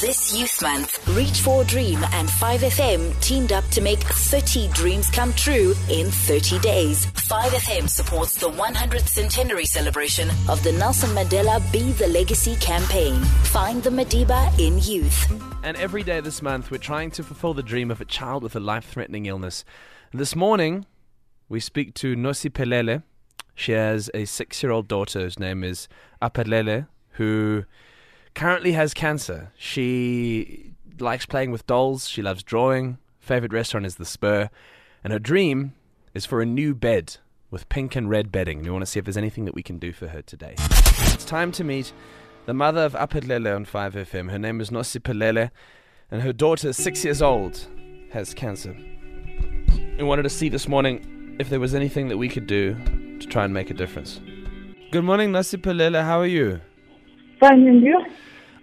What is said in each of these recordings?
This Youth Month, Reach for Dream and 5FM teamed up to make 30 dreams come true in 30 days. 5FM supports the 100th centenary celebration of the Nelson Mandela Be the Legacy campaign. Find the Madiba in youth. And every day this month, we're trying to fulfill the dream of a child with a life threatening illness. This morning, we speak to Nosi Pelele. She has a six year old daughter whose name is Apelele, who currently has cancer. She likes playing with dolls, she loves drawing, favorite restaurant is the Spur, and her dream is for a new bed with pink and red bedding. We want to see if there's anything that we can do for her today. It's time to meet the mother of Apelele on 5FM. Her name is Nosi Pelele, and her daughter, six years old, has cancer. We wanted to see this morning if there was anything that we could do to try and make a difference. Good morning, Nosi Pelele. How are you? Fine, and you?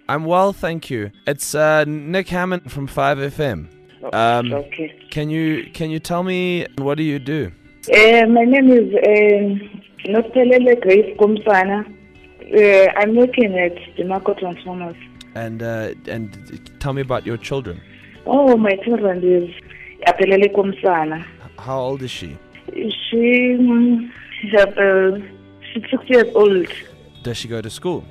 I'm well, thank you. It's uh, Nick Hammond from 5FM. Um, okay. Can you can you tell me what do you do? Uh, my name is uh, Nopelele Grace Kumsana. Uh, I'm working at the Marco Transformers. And uh, and tell me about your children. Oh, my children is Apelele Kumsana. How old is she? She, mm, uh, she's six years old. Does she go to school?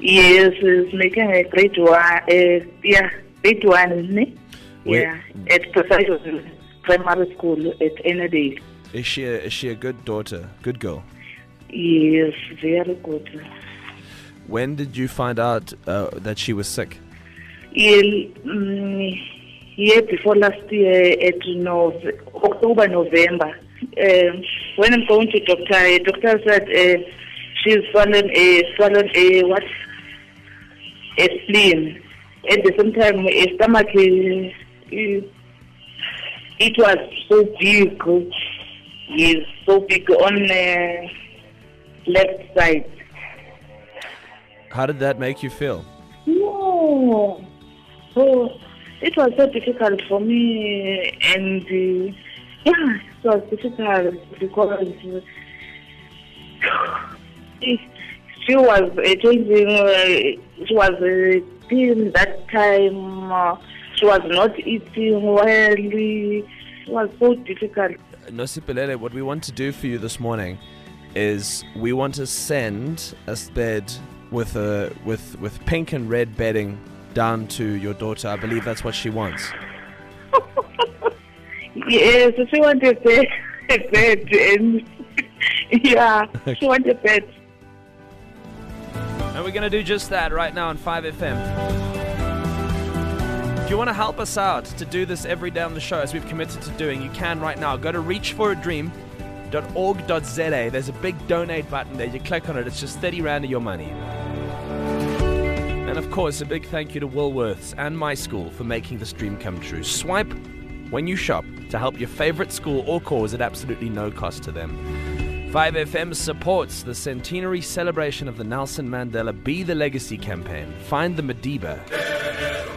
Yes, is making a grade one. Uh, yeah, grade one, Yeah, at Poseidon Primary School at Enadale. Is she a, is she a good daughter, good girl? Yes, very good. When did you find out uh, that she was sick? Yeah, mm, year before last year at Nov- October, November. Um when I'm going to doctor, doctor said uh, she's swollen a swollen a what spleen. At the same time, a stomach it was so big, is so big on the left side. How did that make you feel? No. So it was so difficult for me, and uh, yeah, it was difficult because uh, she was uh, changing. Uh, she was uh, thin that time. Uh, she was not eating well. It was so difficult. Nosipelele, what we want to do for you this morning is we want to send a bed with a with with pink and red bedding down to your daughter. I believe that's what she wants. Yes, she wanted a bed, a bed, and yeah, she wanted a bed. And we're going to do just that right now on 5FM. If you want to help us out to do this every day on the show, as we've committed to doing, you can right now. Go to reachforadream.org.za. There's a big donate button there. You click on it, it's just 30 Rand of your money. And of course, a big thank you to Woolworths and MySchool for making this dream come true. Swipe when you shop to help your favorite school or cause at absolutely no cost to them. 5FM supports the centenary celebration of the Nelson Mandela Be the Legacy campaign. Find the Madiba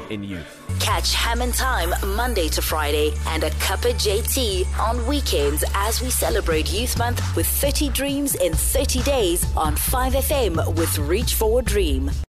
in youth. Catch Hammond Time Monday to Friday and a cup of JT on weekends as we celebrate Youth Month with 30 dreams in 30 days on 5FM with Reach for a Dream.